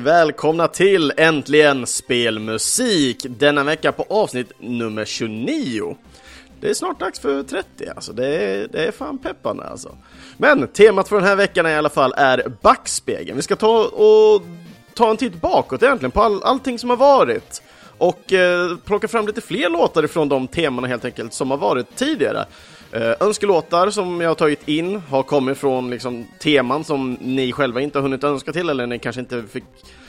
välkomna till Äntligen Spelmusik! Denna vecka på avsnitt nummer 29. Det är snart dags för 30 alltså, det är, det är fan peppande alltså. Men temat för den här veckan i alla fall är backspegeln. Vi ska ta och ta en titt bakåt egentligen på all, allting som har varit och eh, plocka fram lite fler låtar ifrån de temana helt enkelt som har varit tidigare. Eh, önskelåtar som jag har tagit in har kommit från liksom, teman som ni själva inte har hunnit önska till eller ni kanske inte fick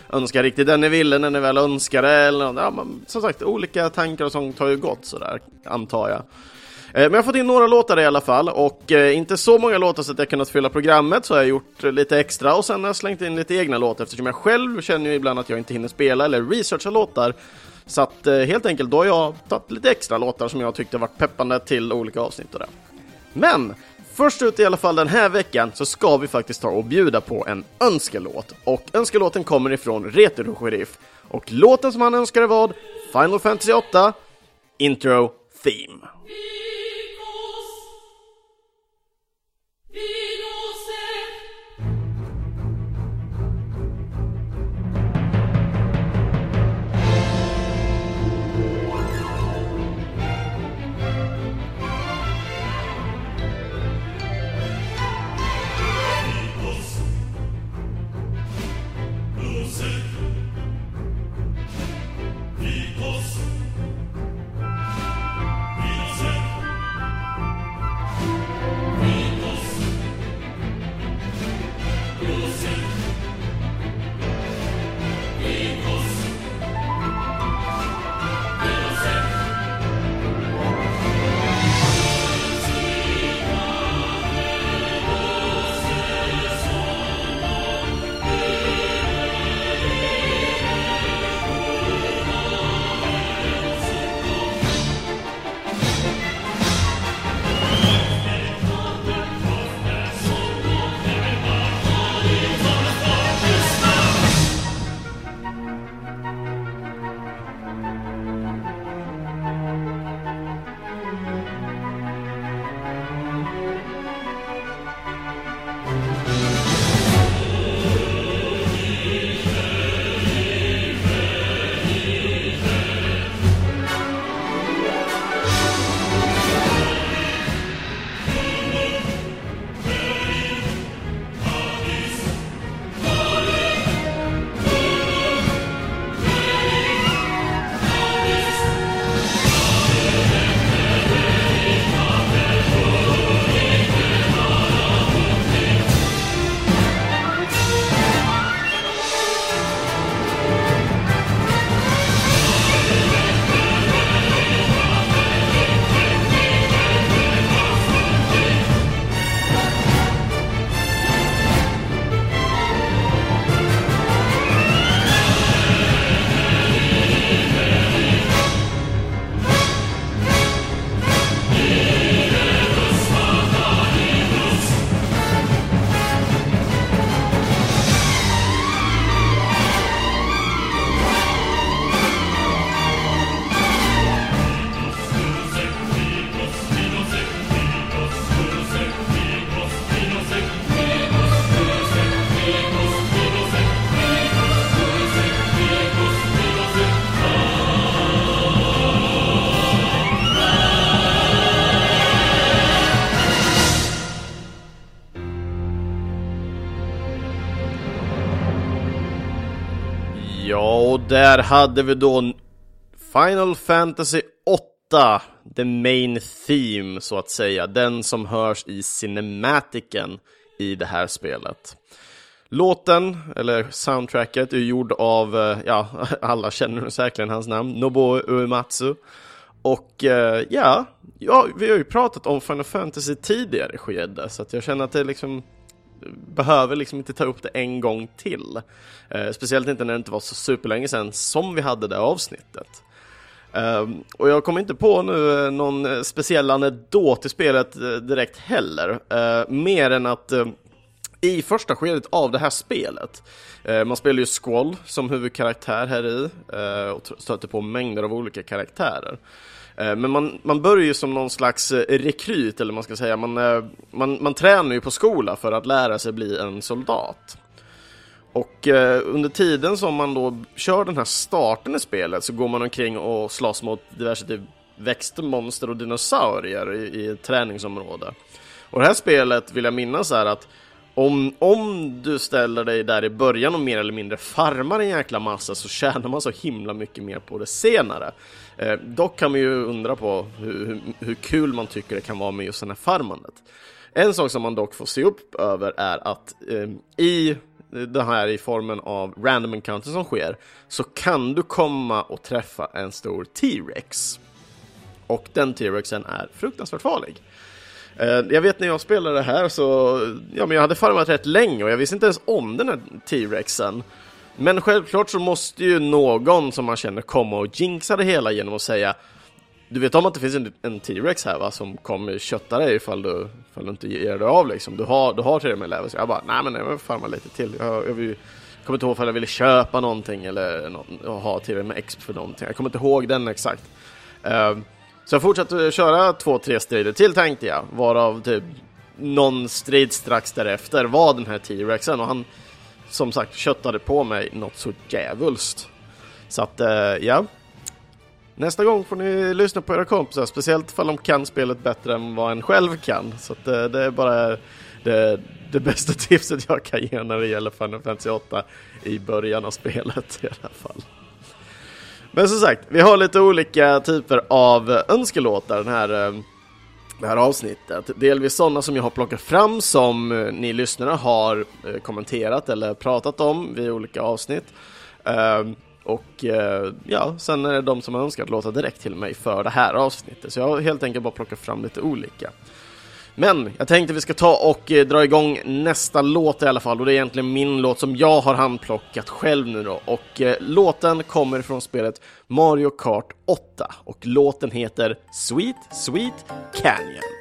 önska riktigt den ni ville när ni väl önskade eller ja, men, som sagt olika tankar och sånt har ju gått sådär antar jag. Eh, men jag har fått in några låtar i alla fall och eh, inte så många låtar så att jag kunnat fylla programmet så har jag gjort eh, lite extra och sen har jag slängt in lite egna låtar eftersom jag själv känner ju ibland att jag inte hinner spela eller researcha låtar så att eh, helt enkelt då har jag tagit lite extra låtar som jag tyckte varit peppande till olika avsnitt och det. Men först ut i alla fall den här veckan så ska vi faktiskt ta och bjuda på en önskelåt och önskelåten kommer ifrån Retro Sheriff och låten som han önskade var Final Fantasy 8 Intro Theme. Där hade vi då Final Fantasy 8, the main theme så att säga, den som hörs i cinematiken i det här spelet. Låten, eller soundtracket, är gjord av, eh, ja, alla känner säkerligen hans namn, Nobuo Uematsu. Och eh, ja, ja, vi har ju pratat om Final Fantasy tidigare skede, så att jag känner att det liksom behöver liksom inte ta upp det en gång till. Eh, speciellt inte när det inte var så superlänge sedan som vi hade det avsnittet. Eh, och jag kommer inte på nu eh, någon eh, speciell anekdot i spelet eh, direkt heller. Eh, mer än att eh, i första skedet av det här spelet, man spelar ju Squall som huvudkaraktär här i och stöter på mängder av olika karaktärer. Eh, men man, man börjar ju som någon slags eh, rekryt, eller man ska säga. Man, eh, man, man tränar ju på skola för att lära sig bli en soldat. Och eh, under tiden som man då kör den här starten i spelet så går man omkring och slåss mot diverse typ växter, monster och dinosaurier i, i ett träningsområde. Och det här spelet vill jag minnas är att om, om du ställer dig där i början och mer eller mindre farmar en jäkla massa så tjänar man så himla mycket mer på det senare. Eh, dock kan man ju undra på hur, hur, hur, kul man tycker det kan vara med just det här farmandet. En sak som man dock får se upp över är att eh, i det här i formen av random encounter som sker så kan du komma och träffa en stor T-Rex. Och den T-Rexen är fruktansvärt farlig. Eh, jag vet när jag spelade det här så, ja men jag hade farmat rätt länge och jag visste inte ens om den här T-Rexen. Men självklart så måste ju någon som man känner komma och jinxa det hela genom att säga Du vet om att det finns en, en T-Rex här va, som kommer kötta dig ifall du, ifall du inte ger dig av liksom. Du har, du har till och med level. Så jag bara, nej men jag vill farma lite till. Jag, jag vill, kommer inte ihåg ifall jag ville köpa någonting eller no, ha till med exp för någonting. Jag kommer inte ihåg den exakt. Uh, så jag fortsatte köra två, tre strider till tänkte jag, varav typ någon strid strax därefter var den här T-Rexen och han som sagt köttade på mig något så djävulskt. Så att, eh, ja. Nästa gång får ni lyssna på era kompisar, speciellt ifall de kan spelet bättre än vad en själv kan. Så att, eh, det är bara det, det bästa tipset jag kan ge när det gäller Final Fantasy 8 i början av spelet i alla fall. Men som sagt, vi har lite olika typer av önskelåtar den här, eh, det här avsnittet. Delvis sådana som jag har plockat fram som eh, ni lyssnare har eh, kommenterat eller pratat om vid olika avsnitt. Ehm, och ja, sen är det de som har önskat låta direkt till mig för det här avsnittet. Så jag har helt enkelt bara plockat fram lite olika. Men jag tänkte vi ska ta och eh, dra igång nästa låt i alla fall. Och det är egentligen min låt som jag har handplockat själv nu då. Och eh, låten kommer från spelet Mario Kart 8 och låten heter Sweet Sweet Canyon.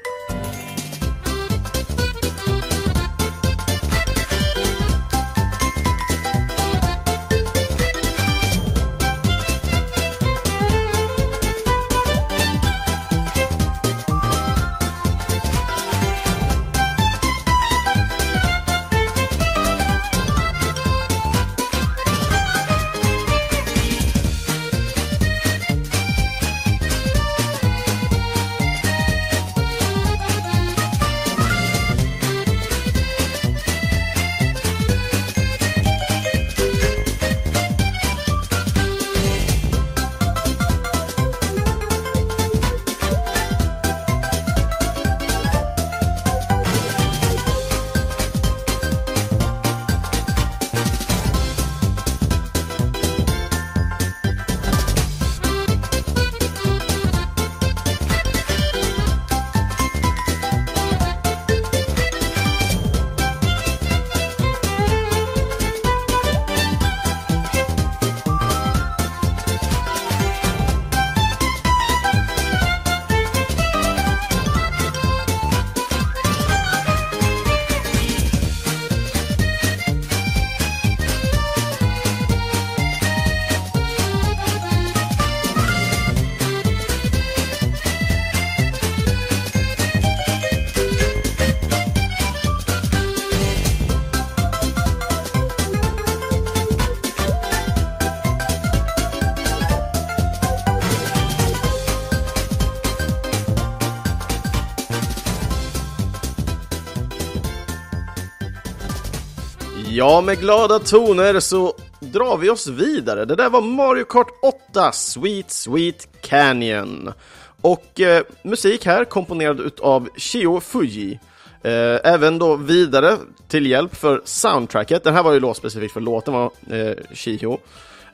Ja, med glada toner så drar vi oss vidare. Det där var Mario Kart 8 Sweet Sweet Canyon. Och eh, musik här komponerad utav Shio Fuji. Eh, även då vidare till hjälp för soundtracket. Den här var ju låt specifikt för låten var eh, Shio.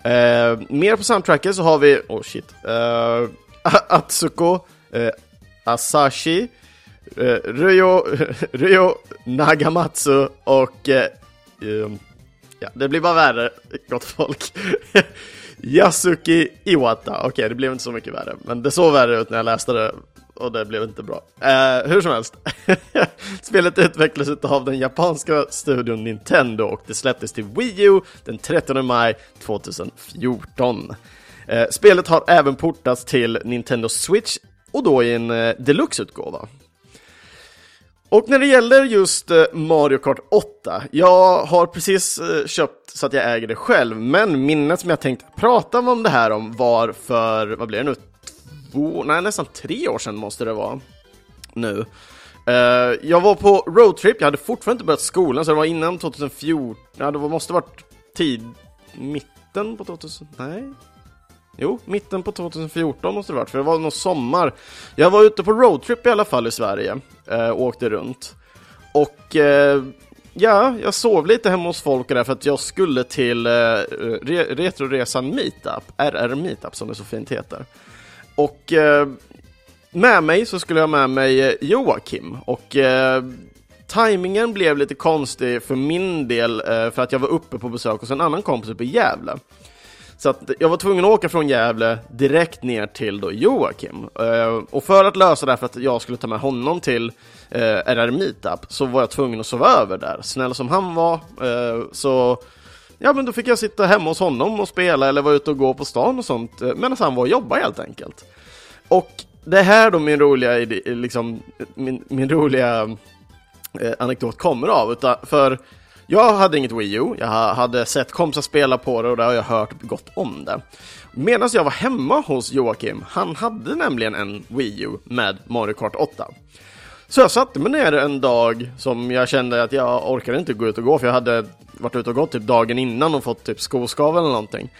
Eh, mer på soundtracket så har vi, oh shit, eh, Atsuko, eh, Asashi, eh, Ryo, Ryo Nagamatsu och eh, Ehm, ja, det blir bara värre, gott folk. Yasuki Iwata, okej okay, det blev inte så mycket värre, men det såg värre ut när jag läste det och det blev inte bra. Eh, hur som helst, spelet utvecklades av den japanska studion Nintendo och det släpptes till Wii U den 13 maj 2014. Eh, spelet har även portats till Nintendo Switch och då i en eh, deluxe-utgåva. Och när det gäller just eh, Mario Kart 8, jag har precis eh, köpt så att jag äger det själv, men minnet som jag tänkte prata om det här om var för, vad blir det nu, två, nej nästan tre år sedan måste det vara nu. Eh, jag var på roadtrip, jag hade fortfarande inte börjat skolan, så det var innan 2014, ja det måste varit tid, mitten på 2000, nej? Jo, mitten på 2014 måste det varit, för det var någon sommar. Jag var ute på roadtrip i alla fall i Sverige, eh, och åkte runt. Och eh, ja, jag sov lite hemma hos folk där för att jag skulle till eh, re Retroresan Meetup, RR Meetup som det så fint heter. Och eh, med mig så skulle jag med mig eh, Joakim och eh, Timingen blev lite konstig för min del eh, för att jag var uppe på besök hos en annan kompis uppe i Gävle. Så att jag var tvungen att åka från Gävle direkt ner till då Joakim. Eh, och för att lösa det här för att jag skulle ta med honom till eh, RR Meetup så var jag tvungen att sova över där. Snäll som han var eh, så Ja men då fick jag sitta hemma hos honom och spela eller vara ute och gå på stan och sånt eh, medan han var och jobbade helt enkelt. Och det här då min roliga, liksom, min, min roliga eh, anekdot kommer av, utan för jag hade inget Wii U, jag hade sett kompisar spela på det och det har jag hört gott om det. Medan jag var hemma hos Joakim, han hade nämligen en Wii U med Mario Kart 8. Så jag satte mig ner en dag som jag kände att jag orkade inte gå ut och gå för jag hade varit ute och gått typ dagen innan och fått typ skoskav eller någonting.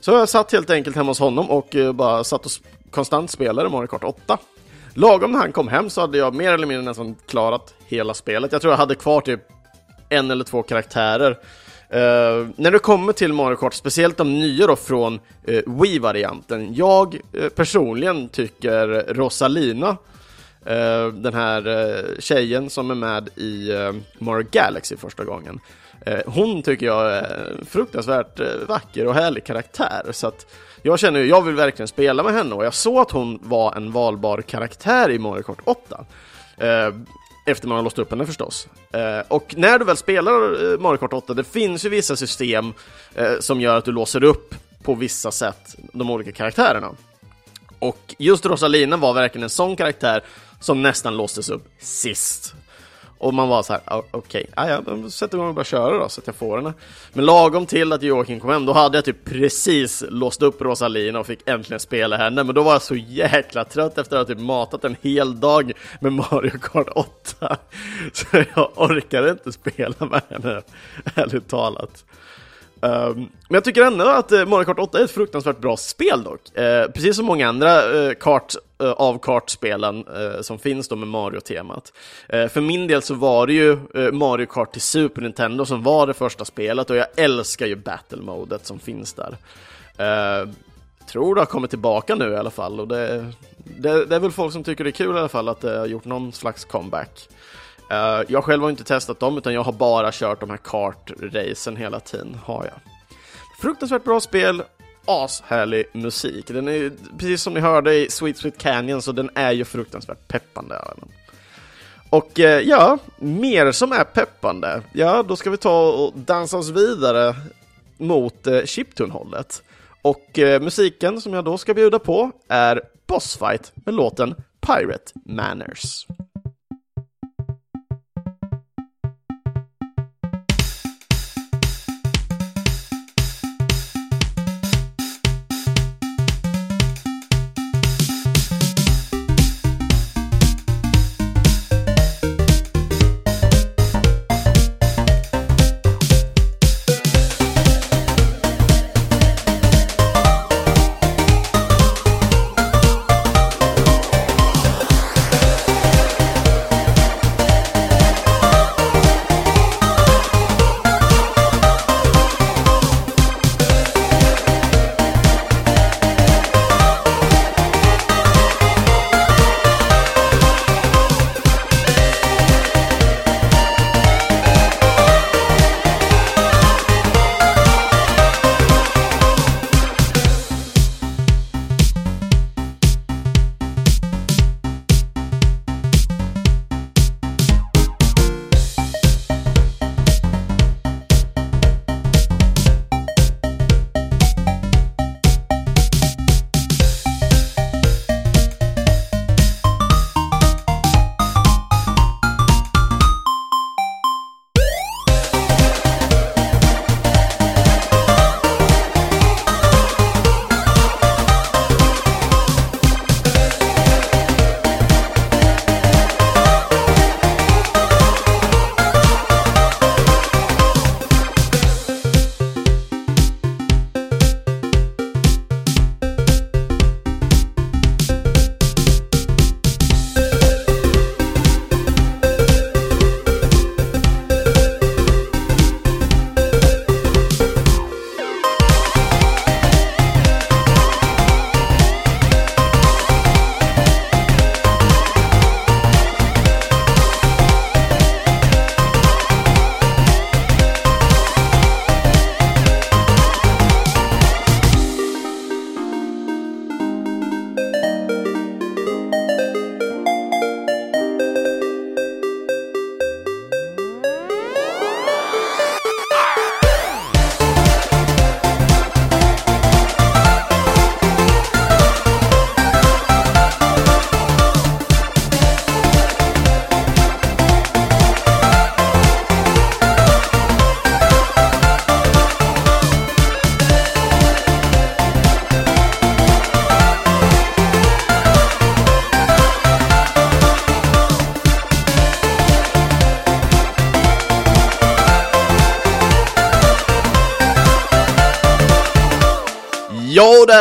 Så jag satt helt enkelt hemma hos honom och eh, bara satt och konstant spelade Mario Kart 8. Lagom när han kom hem så hade jag mer eller mindre nästan klarat hela spelet. Jag tror jag hade kvar typ en eller två karaktärer. Uh, när det kommer till Mario Kart, speciellt de nya då från uh, Wii-varianten, jag uh, personligen tycker Rosalina, den här tjejen som är med i Mario Galaxy första gången, hon tycker jag är fruktansvärt vacker och härlig karaktär, så att jag känner ju, jag vill verkligen spela med henne och jag såg att hon var en valbar karaktär i Mario Kart 8. Efter man har låst upp henne förstås. Eh, och när du väl spelar eh, Mario Kart 8, det finns ju vissa system eh, som gör att du låser upp på vissa sätt de olika karaktärerna. Och just Rosalina var verkligen en sån karaktär som nästan låstes upp sist. Och man var så här, ah, okej, okay, ja, ja, igång och bara köra då så att jag får henne. Men lagom till att Joakim kom hem, då hade jag typ precis låst upp Rosalina och fick äntligen spela henne. Men då var jag så jäkla trött efter att ha typ matat en hel dag med Mario Kart 8. Så jag orkade inte spela med henne, ärligt talat. Um, men jag tycker ändå att eh, uh, Mario Kart 8 är ett fruktansvärt bra spel dock. Uh, precis som många andra uh, kart, av kartspelen som finns då med Mario-temat. för min del så var det ju Mario Kart till Super Nintendo som var det första spelet och jag älskar ju Battle-modet som finns där. Ehm, tror det har kommit tillbaka nu i alla fall och det, det, det, är väl folk som tycker det är kul i alla fall att det har gjort någon slags comeback. Uh, jag själv har inte testat dem, utan jag har bara kört de här kartracen hela tiden, har jag. Fruktansvärt bra spel, ashärlig musik. Den är precis som ni hörde i Sweet Sweet Canyon, så den är ju fruktansvärt peppande. Och eh, ja, mer som är peppande, ja, då ska vi ta och dansa oss vidare mot uh, Chiptune-hållet. Och musiken som jag då ska bjuda på är Bossfight med låten Pirate Manners.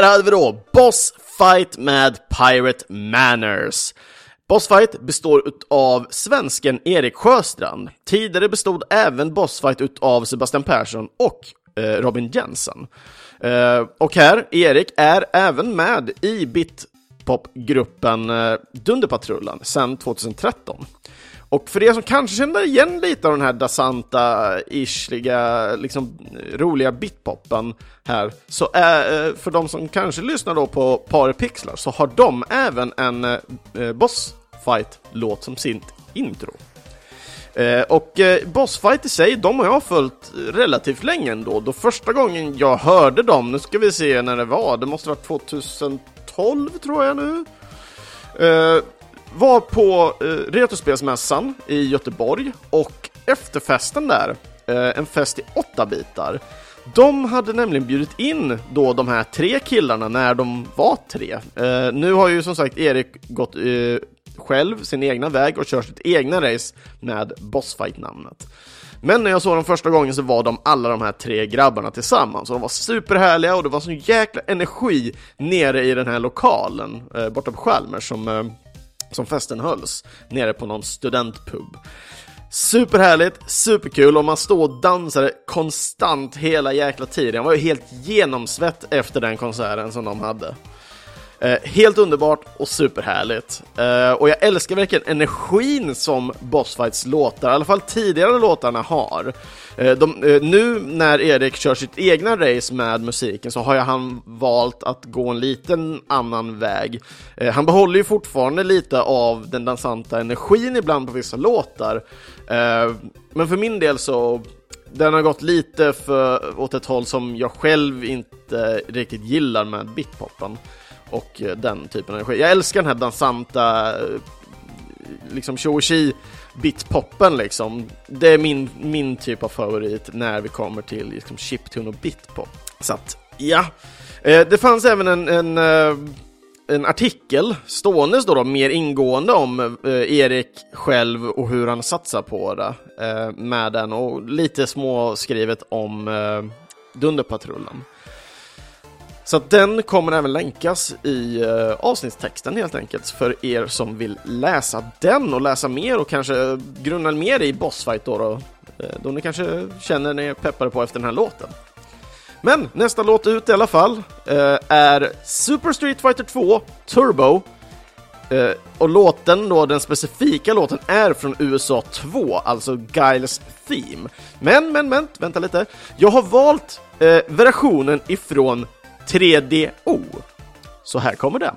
Där hade vi då Boss Fight med Pirate Manners. Bossfight består av svensken Erik Sjöstrand. Tidigare bestod även Bossfight av Sebastian Persson och eh, Robin Jensen. Eh, och här, Erik är även med i bitpopgruppen eh, Dunderpatrullen sedan 2013. Och för er som kanske känner igen lite av den här Dasanta-ishliga, liksom roliga bitpoppen här, så är, eh, för de som kanske lyssnar då på Parapixlar så har de även en eh, eh, Bossfight-låt som sitt intro. Och Bossfight i sig, de har jag följt relativt länge ändå. Då första gången jag hörde dem, nu ska vi se när det var, det måste vara 2012 tror jag nu. Var på eh, Retrospelsmässan i Göteborg och efterfesten där, eh, en fest i åtta bitar. De hade nämligen bjudit in då de här tre killarna när de var tre. Eh, nu har ju som sagt Erik gått eh, själv sin egna väg och kört sitt egna race med Bossfight-namnet. Men när jag såg dem första gången så var de alla de här tre grabbarna tillsammans och de var superhärliga och det var sån jäkla energi nere i den här lokalen eh, borta på Chalmers som, eh, som festen hölls, nere på någon studentpub. Superhärligt, superkul och man står och dansade konstant hela jäkla tiden. Jag var ju helt genomsvett efter den konserten som de hade. Eh, helt underbart och superhärligt. Eh, och jag älskar verkligen energin som Bossfights låtar, i alla fall tidigare låtarna har. Eh, de, eh, nu när Erik kör sitt egna race med musiken så har ju han valt att gå en liten annan väg. Eh, han behåller ju fortfarande lite av den dansanta energin ibland på vissa låtar. Men för min del så den har gått lite för, åt ett håll som jag själv inte riktigt gillar med bitpoppen och den typen av energi. Jag älskar den här dansanta, liksom tjo bitpoppen liksom. Det är min, min typ av favorit när vi kommer till liksom chiptune och bitpop. Så att, ja. Eh, det fanns även en, en, eh, en artikel stående då, då mer ingående om eh, Erik själv och hur han satsar på det eh, med den och lite småskrivet om Dunderpatrullen. Så att den kommer även länkas i uh, avsnittstexten helt enkelt för er som vill läsa den och läsa mer och kanske grunna mer i Bossfight då, då, eh, då ni kanske känner ni är peppade på efter den här låten. Men nästa låt ut i alla fall uh, är Super Street Fighter 2 Turbo och låten då, den specifika låten är från USA 2, alltså Giles Theme. Men, men, men, vänta lite. Jag har valt versionen ifrån 3DO. Så här kommer den.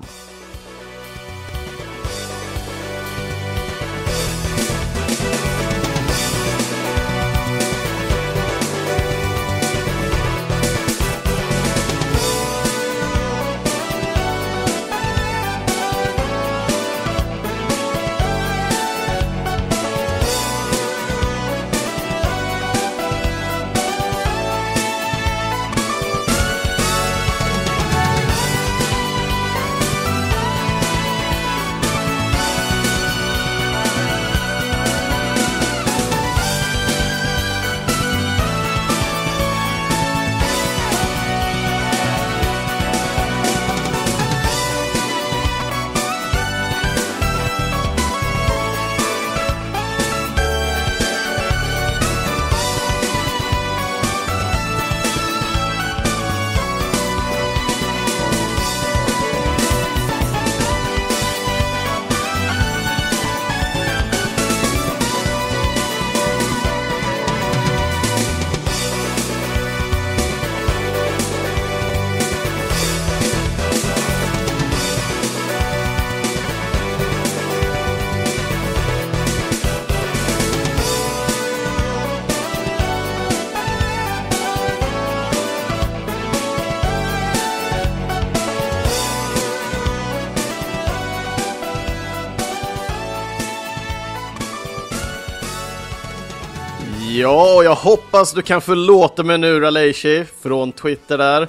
Och jag hoppas du kan förlåta mig nu Raleishi från Twitter där.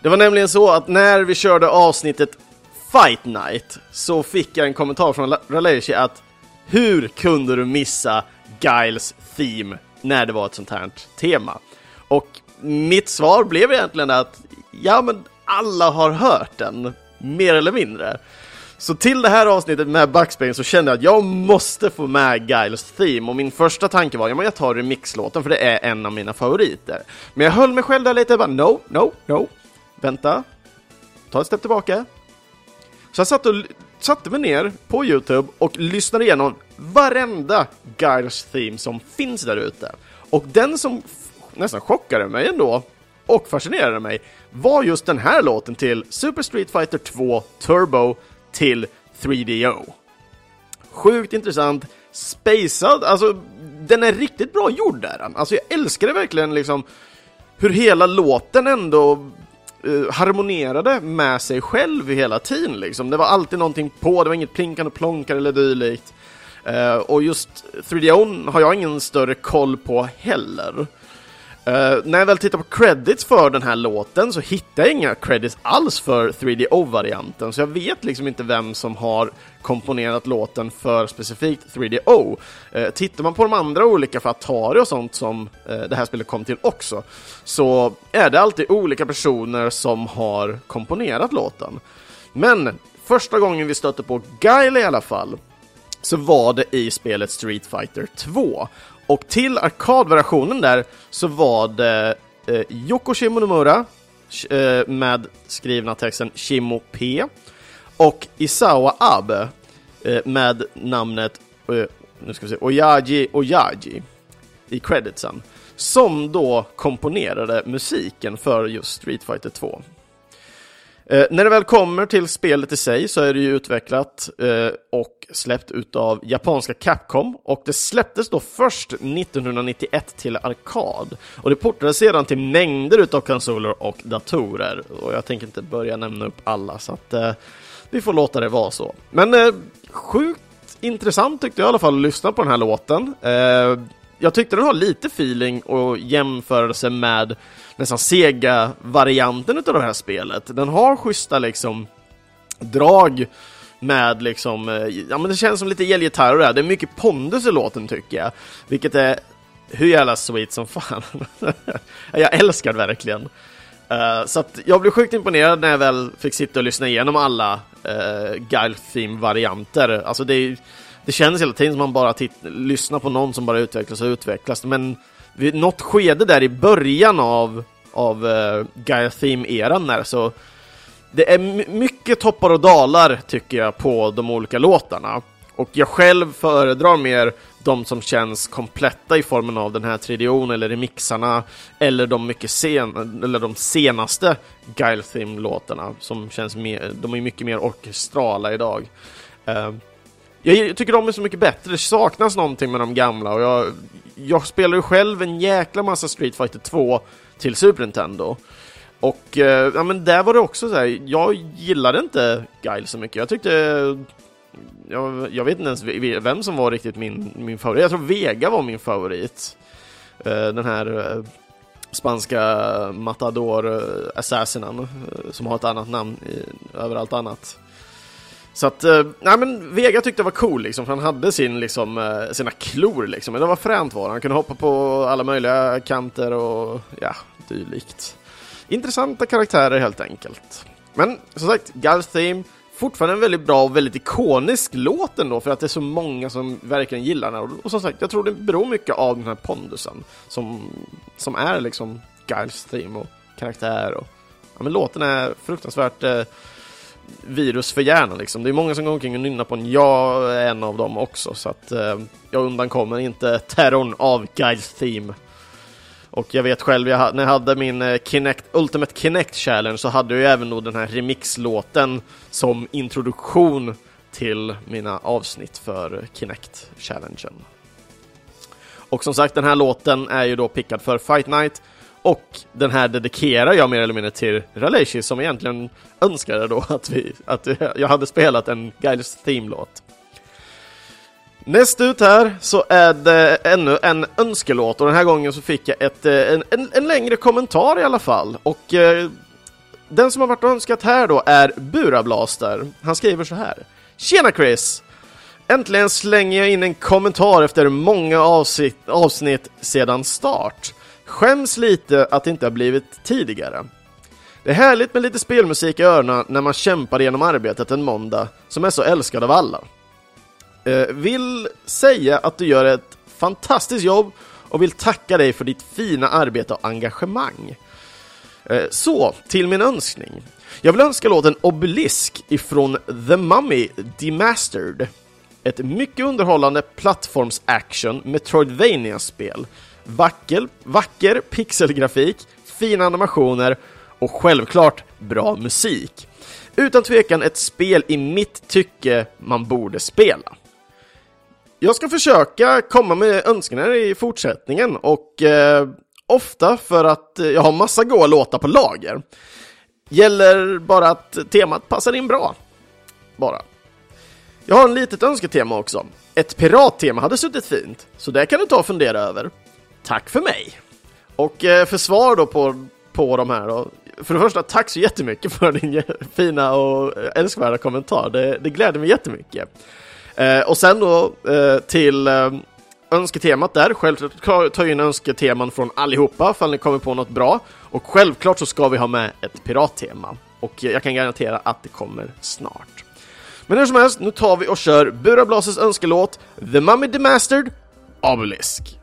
Det var nämligen så att när vi körde avsnittet Fight Night så fick jag en kommentar från Raleishi att hur kunde du missa Giles Theme när det var ett sånt här tema? Och mitt svar blev egentligen att ja, men alla har hört den, mer eller mindre. Så till det här avsnittet med backspegeln så kände jag att jag måste få med Giles Theme och min första tanke var, att jag tar remixlåten för det är en av mina favoriter. Men jag höll mig själv där lite, och bara no, no, no, vänta, ta ett steg tillbaka. Så jag satt och satte mig ner på Youtube och lyssnade igenom varenda Giles Theme som finns där ute. Och den som nästan chockade mig ändå och fascinerade mig var just den här låten till Super Street Fighter 2 Turbo till 3DO. Sjukt intressant, spacad, alltså den är riktigt bra gjord där. Alltså jag älskade verkligen liksom hur hela låten ändå uh, harmonerade med sig själv hela tiden liksom. Det var alltid någonting på, det var inget plinkande plonkar eller dylikt. Uh, och just 3DO har jag ingen större koll på heller. Uh, när jag väl tittar på credits för den här låten så hittar jag inga credits alls för 3DO-varianten, så jag vet liksom inte vem som har komponerat låten för specifikt 3DO. Uh, eh, tittar man på de andra olika för Atari och sånt som uh, det här spelet kom till också, så är det alltid olika personer som har komponerat låten. Men första gången vi stötte på Guile i alla fall, så var det i spelet Street Fighter 2. Och till arkadversionen där så var det eh, Yoko Shimonomura eh, med skrivna texten Shimo P och Isawa Abe eh, med namnet eh, nu ska vi se, Oyaji Oyaji i creditsen som då komponerade musiken för just Street Fighter 2. Eh, när det väl kommer till spelet i sig så är det ju utvecklat eh, och släppt utav japanska Capcom och det släpptes då först 1991 till arkad och det portades sedan till mängder utav konsoler och datorer och jag tänker inte börja nämna upp alla så att eh, vi får låta det vara så. Men eh, sjukt intressant tyckte jag i alla fall att lyssna på den här låten. Eh, jag tyckte den har lite feeling och jämförelse med nästan sega varianten av det här spelet. Den har schyssta liksom drag med liksom, eh, ja men det känns som lite elgitarr där. Det är mycket pondus i låten tycker jag, vilket är hur jävla sweet som fan. jag älskar det verkligen. Uh, så att jag blev sjukt imponerad när jag väl fick sitta och lyssna igenom alla eh, uh, Guile Theme-varianter. Alltså det, det känns hela tiden som man bara lyssnar på någon som bara utvecklas och utvecklas, men vid något skede där i början av, av uh, Gaia Theme-eran där så det är mycket toppar och dalar tycker jag på de olika låtarna. Och jag själv föredrar mer de som känns kompletta i formen av den här 3 eller remixarna eller de mycket sen eller de senaste Guile Theme-låtarna som känns mer, de är mycket mer orkestrala idag. Uh, jag tycker de är så mycket bättre, det saknas någonting med de gamla och jag, jag spelar ju själv en jäkla massa Street Fighter 2 till Super Nintendo. Och eh, ja, men där var det också så här, jag gillade inte Guile så mycket. Jag tyckte, jag, jag vet inte ens vem som var riktigt min, min favorit. Jag tror Vega var min favorit. Eh, den här eh, spanska Matador eh, Assassinen eh, som har ett annat namn eh, i, överallt annat. Så att, eh, nej men Vega tyckte det var cool liksom, för han hade sin, liksom, eh, sina klor liksom, men det var fränt var han kunde hoppa på alla möjliga kanter och ja, dylikt. Intressanta karaktärer helt enkelt. Men som sagt, Gals Theme, fortfarande en väldigt bra och väldigt ikonisk låt ändå, för att det är så många som verkligen gillar den. Och som sagt, jag tror det beror mycket av den här pondusen, som, som är liksom Giles Theme och karaktär och ja, men låten är fruktansvärt eh, virus för hjärnan liksom. Det är många som går omkring och nynnar på en, Jag är en av dem också, så att eh, jag undankommer inte terrorn av Guides Theme. Och jag vet själv, jag, när jag hade min eh, Kinect, Ultimate Kinect Challenge så hade jag ju även då den här remixlåten som introduktion till mina avsnitt för Kinect Challengen. Och som sagt, den här låten är ju då pickad för Fight Night och den här dedikerar jag mer eller mindre till Raleshi som egentligen önskade då att, vi, att jag hade spelat en Guides Theme-låt. Näst ut här så är det ännu en önskelåt och den här gången så fick jag ett, eh, en, en, en längre kommentar i alla fall. Och eh, den som har varit önskat här då är Burablaster. Han skriver så här. Tjena Chris! Äntligen slänger jag in en kommentar efter många avsnitt, avsnitt sedan start. Skäms lite att det inte har blivit tidigare. Det är härligt med lite spelmusik i öronen när man kämpar genom arbetet en måndag som är så älskad av alla. Eh, vill säga att du gör ett fantastiskt jobb och vill tacka dig för ditt fina arbete och engagemang. Eh, så, till min önskning. Jag vill önska låten Obelisk ifrån The Mummy Demastered. Ett mycket underhållande plattforms-action Metroidvania-spel. Vacker, vacker pixelgrafik, fina animationer och självklart bra musik. Utan tvekan ett spel i mitt tycke man borde spela. Jag ska försöka komma med önskningar i fortsättningen och eh, ofta för att eh, jag har massa goa låtar på lager. Gäller bara att temat passar in bra. Bara. Jag har en litet önsketema också. Ett pirattema hade suttit fint, så det kan du ta och fundera över. Tack för mig! Och eh, för svar då på, på de här då. För det första, tack så jättemycket för din fina och eh, älskvärda kommentar. Det, det gläder mig jättemycket. Eh, och sen då eh, till eh, önsketemat där. Självklart tar jag in önsketeman från allihopa ifall ni kommer på något bra. Och självklart så ska vi ha med ett pirattema. Och jag kan garantera att det kommer snart. Men hur som helst, nu tar vi och kör Bura Blases önskelåt The Mummy Demastered Obelisk.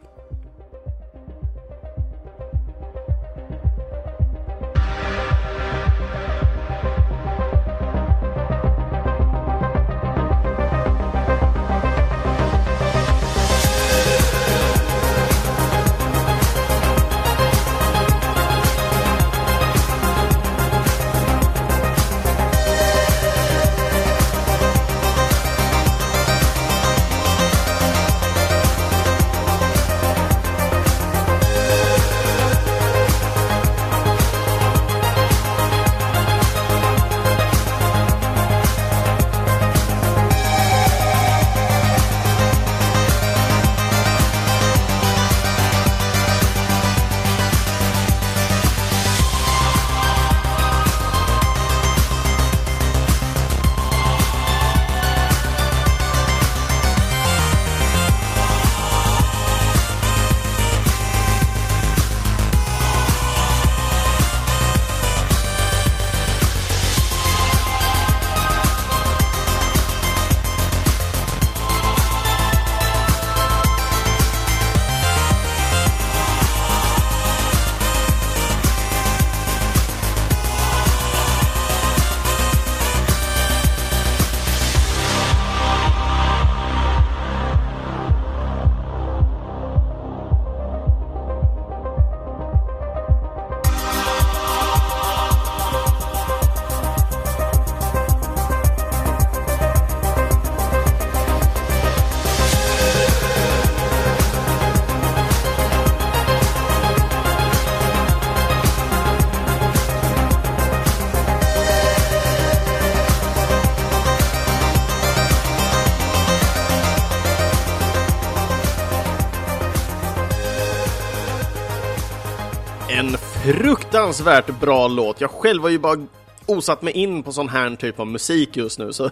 Fruktansvärt bra låt. Jag själv har ju bara osatt mig in på sån här typ av musik just nu, så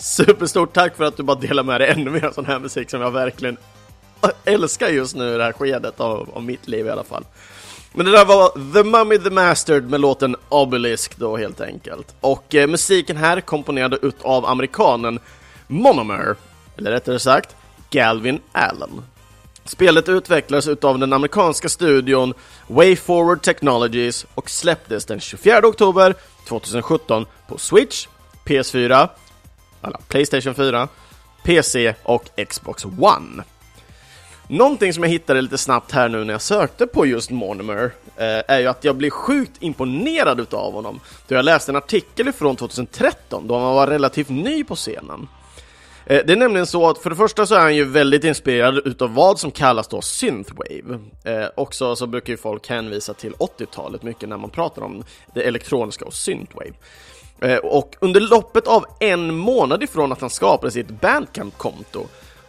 superstort tack för att du bara delar med dig ännu mer av sån här musik som jag verkligen älskar just nu i det här skedet av, av mitt liv i alla fall. Men det där var The Mummy the Mastered med låten Obelisk då helt enkelt. Och eh, musiken här komponerad utav amerikanen Monomer, eller rättare sagt Galvin Allen. Spelet utvecklades utav den amerikanska studion Way Forward Technologies och släpptes den 24 oktober 2017 på Switch, PS4, alla Playstation 4, PC och Xbox One. Någonting som jag hittade lite snabbt här nu när jag sökte på just Monomer eh, är ju att jag blev sjukt imponerad utav honom. Då jag läste en artikel ifrån 2013 då han var relativt ny på scenen. Eh, det är nämligen så att för det första så är han ju väldigt inspirerad utav vad som kallas då synthwave. Eh, också så brukar ju folk hänvisa till 80-talet mycket när man pratar om det elektroniska och synthwave. Eh, och under loppet av en månad ifrån att han skapade sitt Bandcamp-konto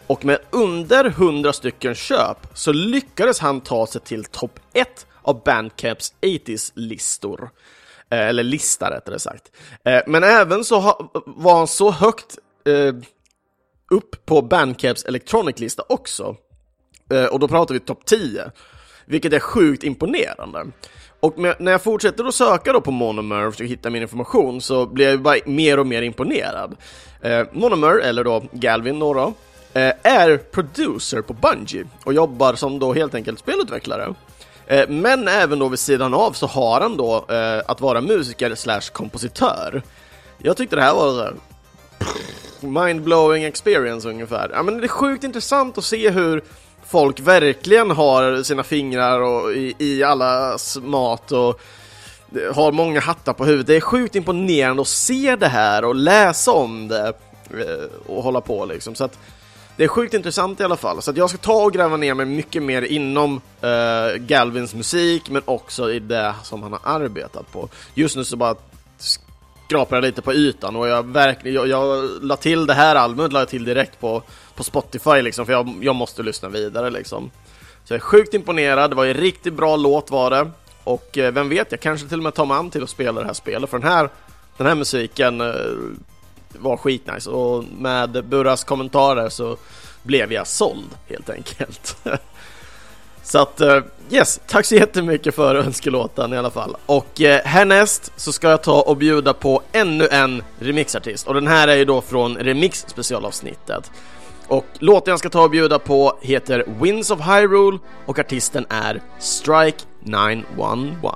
och med under 100 stycken köp så lyckades han ta sig till topp 1 av Bandcamps 80s-listor. Eh, eller lista rättare sagt. Eh, men även så var han så högt eh, upp på Bandcamps Electronic-lista också. Eh, och då pratar vi topp 10. Vilket är sjukt imponerande. Och med, när jag fortsätter att söka då på Monomer och försöker hitta min information så blir jag bara mer och mer imponerad. Eh, Monomer, eller då Galvin då, då eh, är producer på Bungie och jobbar som då helt enkelt spelutvecklare. Eh, men även då vid sidan av så har han då eh, att vara musiker slash kompositör. Jag tyckte det här var mind-blowing experience ungefär. Ja, men det är sjukt intressant att se hur folk verkligen har sina fingrar och i, i allas mat och har många hattar på huvudet. Det är sjukt imponerande att se det här och läsa om det eh, och hålla på liksom. Så att det är sjukt intressant i alla fall. Så att jag ska ta och gräva ner mig mycket mer inom uh, Galvins musik, men också i det som han har arbetat på. Just nu så bara Skrapade lite på ytan och jag verkligen, jag, jag la till det här albumet, la jag till direkt på, på Spotify liksom, för jag, jag måste lyssna vidare liksom. Så jag är sjukt imponerad, det var en riktigt bra låt var det. Och eh, vem vet, jag kanske till och med tar mig an till att spela det här spelet, för den här, den här musiken eh, var skitnice. Och med Burras kommentarer så blev jag såld helt enkelt. Så att, uh, yes, tack så jättemycket för önskelåten i alla fall. Och uh, härnäst så ska jag ta och bjuda på ännu en remixartist. Och den här är ju då från remix specialavsnittet. Och låten jag ska ta och bjuda på heter Winds of Hyrule och artisten är Strike 911.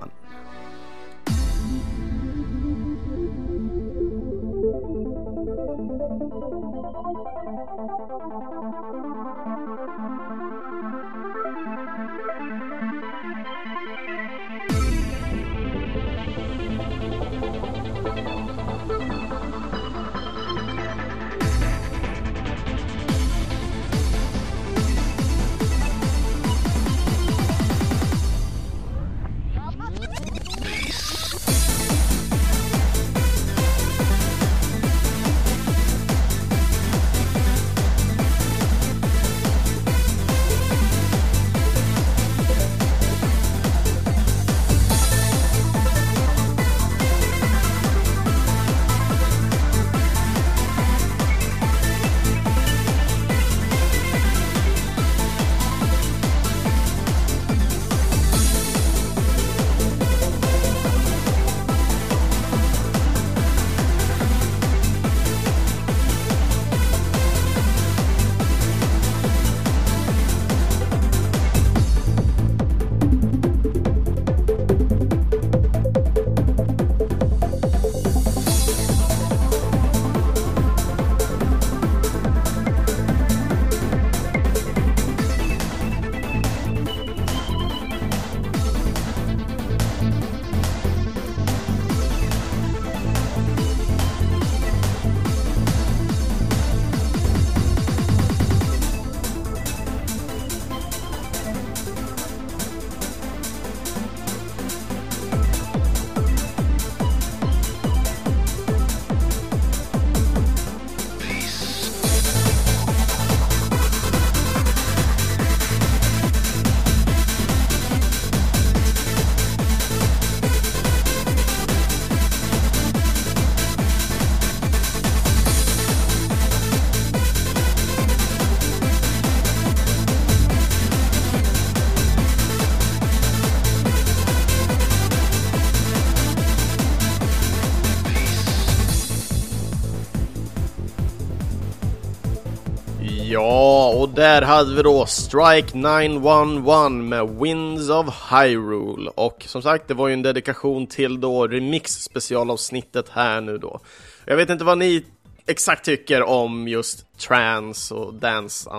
Där hade vi då Strike 911 med Winds of Hyrule och som sagt det var ju en dedikation till då remix specialavsnittet här nu då. Jag vet inte vad ni exakt tycker om just trance och dance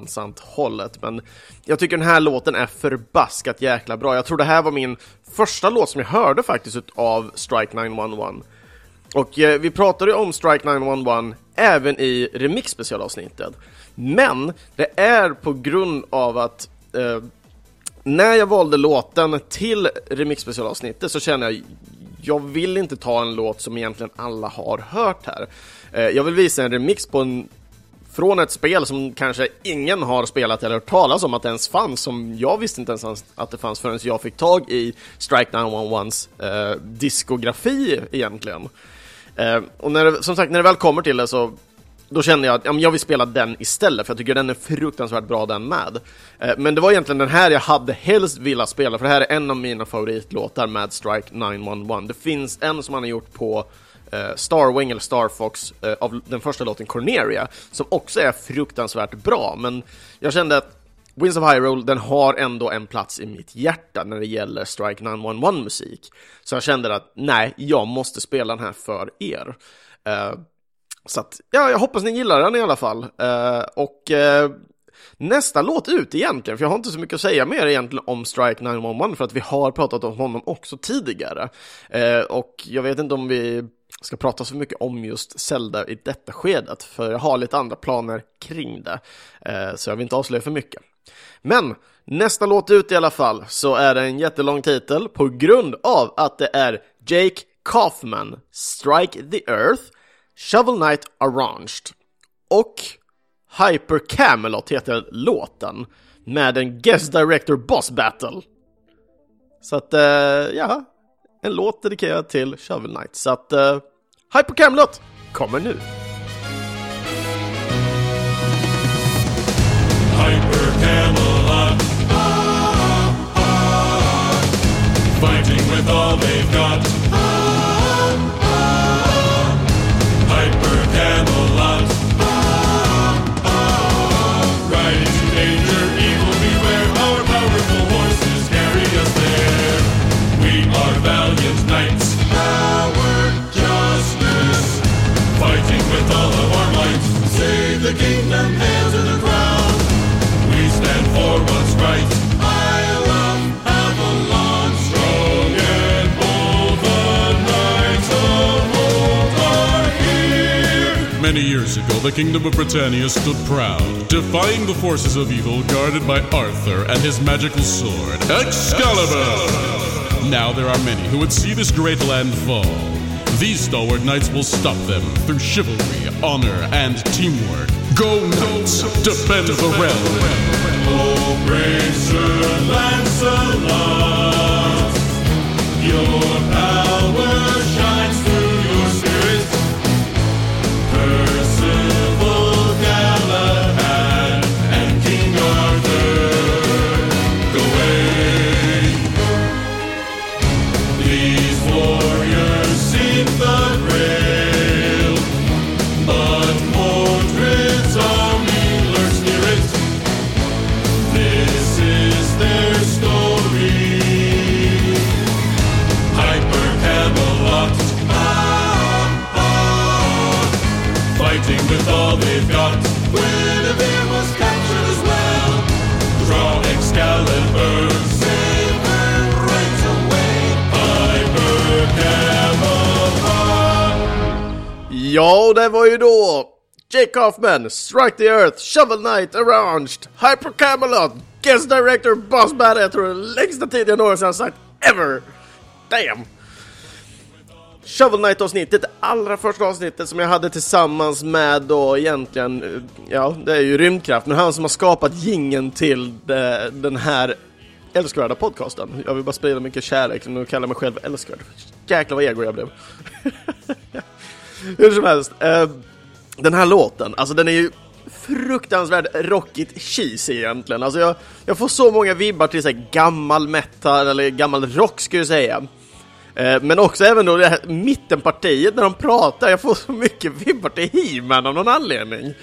hållet men jag tycker den här låten är förbaskat jäkla bra. Jag tror det här var min första låt som jag hörde faktiskt av Strike 911. Och eh, vi pratade ju om Strike 911 även i remix specialavsnittet. Men det är på grund av att eh, när jag valde låten till remixspecialavsnittet så känner jag jag vill inte ta en låt som egentligen alla har hört här. Eh, jag vill visa en remix på en från ett spel som kanske ingen har spelat eller hört talas om att det ens fanns, som jag visste inte ens att det fanns förrän jag fick tag i Strike 911s eh, diskografi egentligen. Eh, och när det, som sagt, när det väl kommer till det så då kände jag att ja, jag vill spela den istället, för jag tycker den är fruktansvärt bra den med. Eh, men det var egentligen den här jag hade helst velat spela, för det här är en av mina favoritlåtar, Mad Strike 911. Det finns en som han har gjort på eh, Starwing eller Starfox eh, av den första låten Corneria, som också är fruktansvärt bra, men jag kände att Winds of Hyrule, den har ändå en plats i mitt hjärta när det gäller Strike 911-musik. Så jag kände att nej, jag måste spela den här för er. Eh, så att, ja, jag hoppas ni gillar den i alla fall. Eh, och eh, nästa låt ut egentligen, för jag har inte så mycket att säga mer egentligen om Strike 911 för att vi har pratat om honom också tidigare. Eh, och jag vet inte om vi ska prata så mycket om just Zelda i detta skedet, för jag har lite andra planer kring det. Eh, så jag vill inte avslöja för mycket. Men nästa låt ut i alla fall så är det en jättelång titel på grund av att det är Jake Kaufman, Strike the Earth, Shovel Knight Arranged och Hyper Camelot heter låten med en Guest Director Boss Battle. Så att, uh, ja, en låt dedikerad till Shovel Knight. Så att, eh, uh, Hyper Camelot kommer nu. Hyper Camelot ah, ah, Fighting with all they've got Many years ago, the kingdom of Britannia stood proud, defying the forces of evil guarded by Arthur and his magical sword, Excalibur! Now there are many who would see this great land fall. These stalwart knights will stop them through chivalry, honor, and teamwork. Go knights, defend the realm! Oh, brave Sir Lancelot, your Jake Hoffman, Strike the Earth, Shovel Knight, Arranged, Hyper Camelot, Guest Director, Boss Battle. Jag tror det är längsta tiden jag någonsin har sagt ever. Damn! Shovel Knight-avsnittet, det allra första avsnittet som jag hade tillsammans med då egentligen, eh, ja, det är ju Rymdkraft, men han som har skapat gingen till de, den här älskvärda podcasten. Jag vill bara sprida mycket kärlek, nu kallar jag mig själv älskvärd. Jäklar vad ego jag blev. Hur som helst, eh, den här låten, alltså den är ju fruktansvärt rockigt cheesy egentligen. Alltså jag, jag får så många vibbar till så gammal metal, eller gammal rock skulle jag säga. Eh, men också även då det här mittenpartiet när de pratar, jag får så mycket vibbar till He-Man av någon anledning.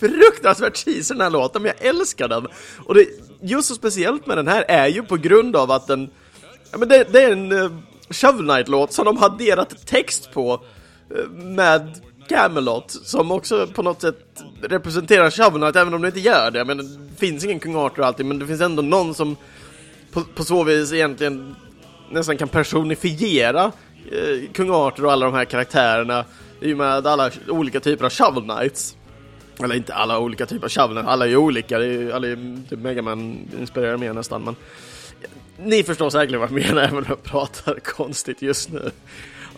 fruktansvärt cheesy den här låten, men jag älskar den. Och det just så speciellt med den här är ju på grund av att den, ja men det, det är en uh, Shovel Knight-låt som de har delat text på eh, med Camelot som också på något sätt representerar Shovel Knight, även om det inte gör det. Men det finns ingen kung Arthur alltid, men det finns ändå någon som på, på så vis egentligen nästan kan personifiera eh, kung Arthur och alla de här karaktärerna i och med alla olika typer av Shovel Knights. Eller inte alla olika typer av Shovel Knights, alla är ju olika, det är ju, alla är typ Megaman inspirerar mer nästan, men ni förstår säkert vad jag menar även om jag pratar konstigt just nu.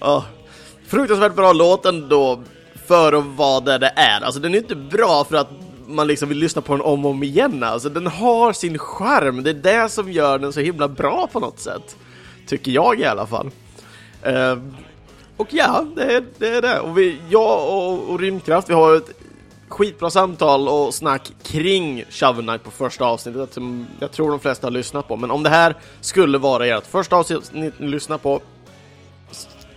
Oh, fruktansvärt bra låt ändå för att vara där det är. Alltså den är inte bra för att man liksom vill lyssna på den om och om igen. Alltså den har sin charm. Det är det som gör den så himla bra på något sätt. Tycker jag i alla fall. Uh, och ja, det är det. Är det. Och vi, jag och, och Rymdkraft, vi har ett skitbra samtal och snack kring Shovel Knight på första avsnittet som jag tror de flesta har lyssnat på. Men om det här skulle vara ert första avsnitt ni lyssnar på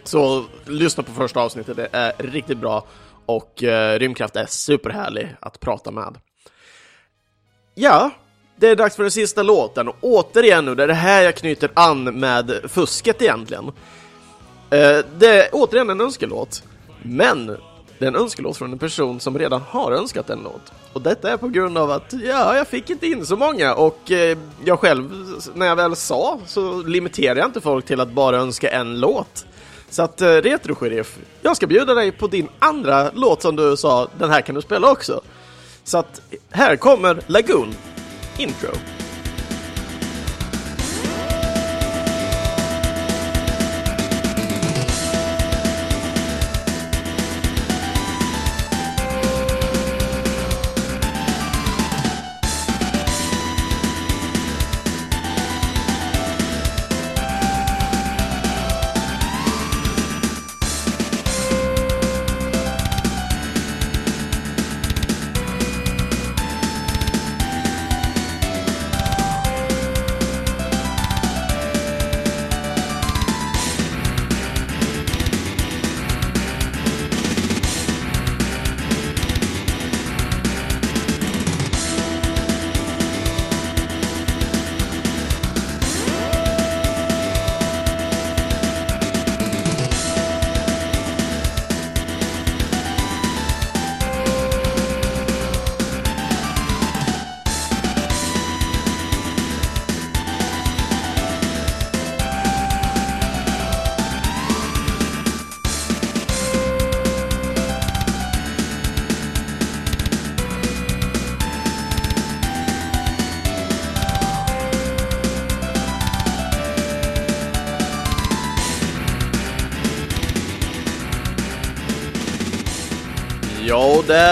så lyssna på första avsnittet, det är riktigt bra och eh, Rymdkraft är superhärlig att prata med. Ja, det är dags för den sista låten och återigen nu, det är det här jag knyter an med fusket egentligen. Eh, det är återigen en önskelåt, men det är en önskelåt från en person som redan har önskat en låt. Och detta är på grund av att, ja, jag fick inte in så många och eh, jag själv, när jag väl sa, så limiterade jag inte folk till att bara önska en låt. Så att, eh, uh, Retro-sheriff, jag ska bjuda dig på din andra låt som du sa, den här kan du spela också. Så att, här kommer Lagoon, intro.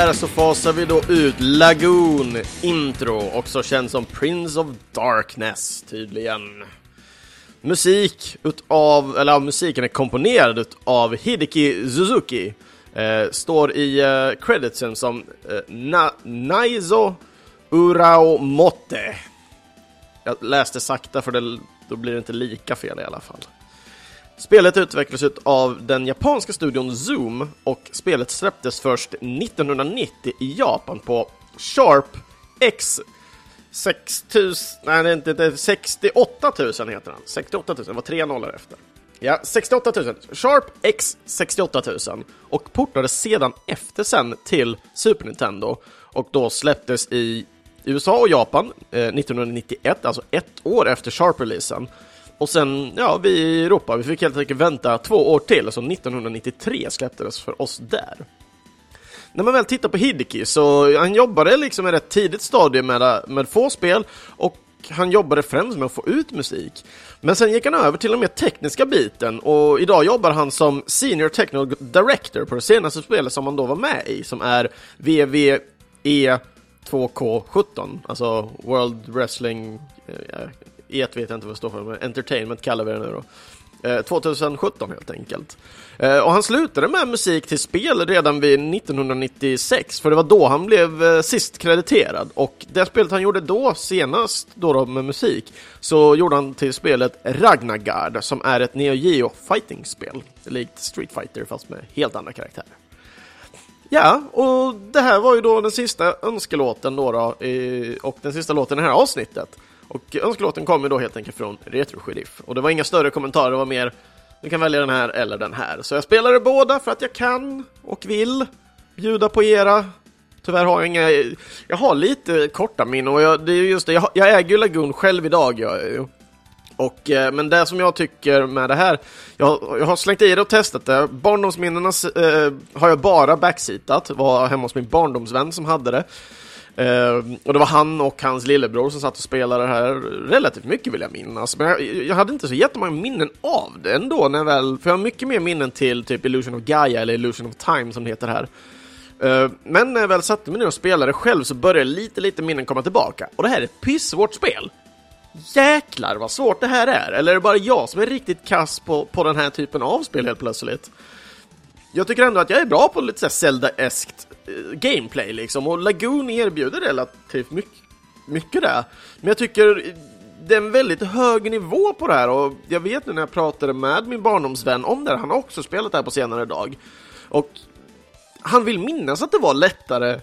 Här så fasar vi då ut Lagoon Intro, också känd som Prince of Darkness tydligen. Musik utav, eller ja, musiken är komponerad utav Hideki Suzuki. Eh, står i eh, creditsen som eh, Na Naizo Uraomote. Jag läste sakta för det, då blir det inte lika fel i alla fall. Spelet utvecklades av den japanska studion Zoom och spelet släpptes först 1990 i Japan på Sharp X 6000, nej det är inte, det är 68 000 heter han. 68 000, det var tre nollor efter. Ja, 68 000. Sharp X 68 000 och portades sedan efter sen till Super Nintendo och då släpptes i USA och Japan eh, 1991, alltså ett år efter Sharp-releasen. Och sen, ja, vi i Europa, vi fick helt enkelt vänta två år till, så 1993 släpptes för oss där. När man väl tittar på Hideki så han jobbade liksom i rätt tidigt stadie med, med få spel och han jobbade främst med att få ut musik. Men sen gick han över till den mer tekniska biten och idag jobbar han som Senior Technical Director på det senaste spelet som han då var med i, som är VVE 2K17, alltså World Wrestling... Eh, E vet jag inte vad det står för, men Entertainment kallar vi det nu då. Eh, 2017 helt enkelt. Eh, och han slutade med musik till spel redan vid 1996, för det var då han blev eh, sist krediterad. Och det spelet han gjorde då, senast då, då med musik, så gjorde han till spelet Ragnagard, som är ett Neo Geo fighting-spel. Likt Street Fighter fast med helt andra karaktärer. Ja, och det här var ju då den sista önskelåten då, då och den sista låten i det här avsnittet. Och önskelåten kommer då helt enkelt från Retro Sheriff. Och det var inga större kommentarer, det var mer du kan välja den här eller den här. Så jag spelade båda för att jag kan och vill bjuda på era. Tyvärr har jag inga... Jag har lite korta minnen och jag, det är just det, jag, jag äger ju Lagoon själv idag. Jag, och, eh, men det som jag tycker med det här, jag, jag har slängt i det och testat det. Barndomsminnena eh, har jag bara backseatat, var hemma hos min barndomsvän som hade det. Uh, och det var han och hans lillebror som satt och spelade det här relativt mycket vill jag minnas. Men jag, jag hade inte så jättemånga minnen av det ändå när jag väl, för jag har mycket mer minnen till typ Illusion of Gaia eller Illusion of Time som det heter här. Uh, men när jag väl satte mig ner och spelade själv så började lite, lite minnen komma tillbaka. Och det här är ett pissvårt spel. Jäklar vad svårt det här är! Eller är det bara jag som är riktigt kass på, på den här typen av spel helt plötsligt? Jag tycker ändå att jag är bra på lite såhär Zelda-eskt eh, gameplay liksom, och Lagoon erbjuder relativt mycket, mycket det. Men jag tycker eh, det är en väldigt hög nivå på det här och jag vet nu när jag pratade med min barndomsvän om det här, han har också spelat det här på senare dag. Och han vill minnas att det var lättare,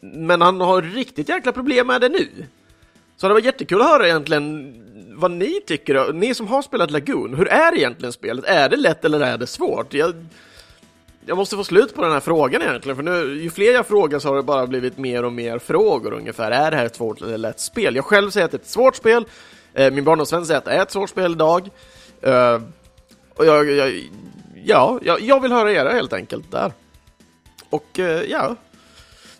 men han har riktigt jäkla problem med det nu. Så det var jättekul att höra egentligen vad ni tycker, ni som har spelat Lagoon, hur är egentligen spelet? Är det lätt eller är det svårt? Jag, jag måste få slut på den här frågan egentligen, för nu, ju fler jag frågar så har det bara blivit mer och mer frågor ungefär. Är det här ett svårt eller lätt spel? Jag själv säger att det är ett svårt spel, eh, min barndomsvän säger att det är ett svårt spel idag. Eh, och jag, jag, ja, jag, jag vill höra era helt enkelt där. Och eh, ja,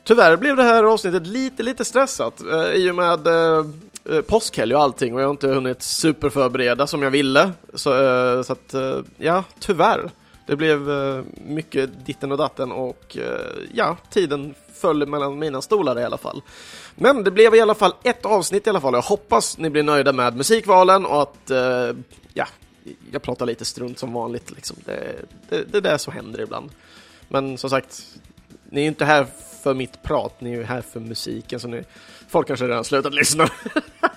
tyvärr blev det här avsnittet lite, lite stressat eh, i och med eh, eh påskhelg och allting och jag har inte hunnit superförbereda som jag ville. Så, eh, så att, ja, tyvärr. Det blev eh, mycket ditten och datten och eh, ja, tiden föll mellan mina stolar i alla fall. Men det blev i alla fall ett avsnitt i alla fall. Jag hoppas ni blir nöjda med musikvalen och att, eh, ja, jag pratar lite strunt som vanligt liksom. Det, det, det är det som händer ibland. Men som sagt, ni är inte här för mitt prat, ni är ju här för musiken, så ni, folk kanske redan slutat lyssna.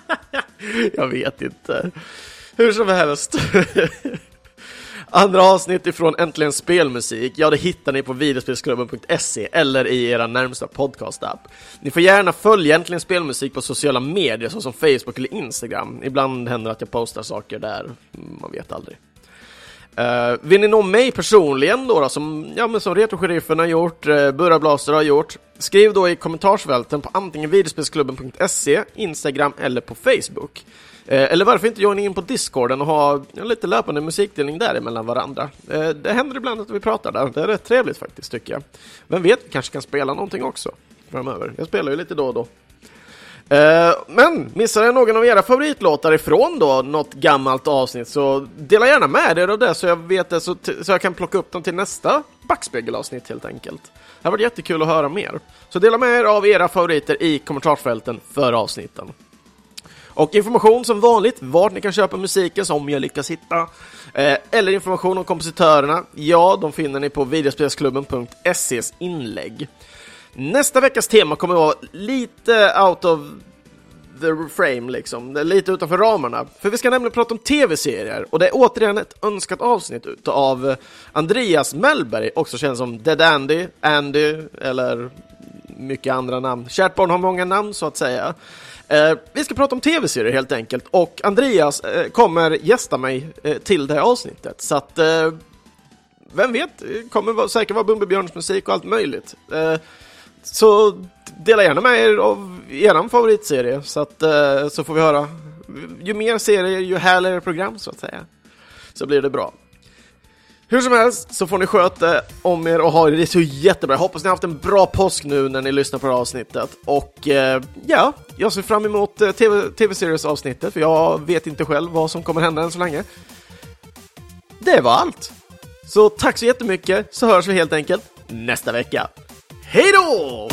jag vet inte. Hur som helst. Andra avsnitt ifrån Äntligen Spelmusik, ja det hittar ni på videospelsklubben.se eller i era närmsta podcast-app. Ni får gärna följa Äntligen Spelmusik på sociala medier såsom Facebook eller Instagram. Ibland händer det att jag postar saker där, mm, man vet aldrig. Uh, vill ni nå mig personligen då, då som, ja, men som Retrosheriffen har gjort, uh, Burra Blaster har gjort, skriv då i kommentarsfälten på antingen videospelsklubben.se, Instagram eller på Facebook. Eh, eller varför inte joina in på Discorden och ha lite löpande musikdelning där mellan varandra. Eh, det händer ibland att vi pratar där, det är rätt trevligt faktiskt tycker jag. Vem vet, vi kanske kan spela någonting också framöver. Jag spelar ju lite då och då. Eh, men missar jag någon av era favoritlåtar ifrån då något gammalt avsnitt så dela gärna med er av det så jag vet det så, så jag kan plocka upp dem till nästa backspegelavsnitt helt enkelt. Det har varit jättekul att höra mer. Så dela med er av era favoriter i kommentarsfälten för avsnitten. Och information som vanligt, vart ni kan köpa musiken som jag lyckas hitta. Eh, eller information om kompositörerna, ja, de finner ni på videospelsklubben.ses inlägg. Nästa veckas tema kommer att vara lite out of the frame liksom, lite utanför ramarna. För vi ska nämligen prata om tv-serier och det är återigen ett önskat avsnitt av Andreas Mellberg, också känd som Dead Andy, Andy eller mycket andra namn. Kärt barn har många namn så att säga. Eh, vi ska prata om tv-serier helt enkelt och Andreas eh, kommer gästa mig eh, till det här avsnittet. Så att, eh, vem vet, det kommer säkert vara Bumbibjörns musik och allt möjligt. Eh, så dela gärna med er av er favoritserie så, att, eh, så får vi höra. Ju mer serier, ju härligare program så att säga. Så blir det bra. Hur som helst så får ni sköta om er och ha det så jättebra. Jag hoppas ni har haft en bra påsk nu när ni lyssnar på det här avsnittet. Och eh, ja, jag ser fram emot eh, TV-series avsnittet för jag vet inte själv vad som kommer hända än så länge. Det var allt. Så tack så jättemycket så hörs vi helt enkelt nästa vecka. Hej då!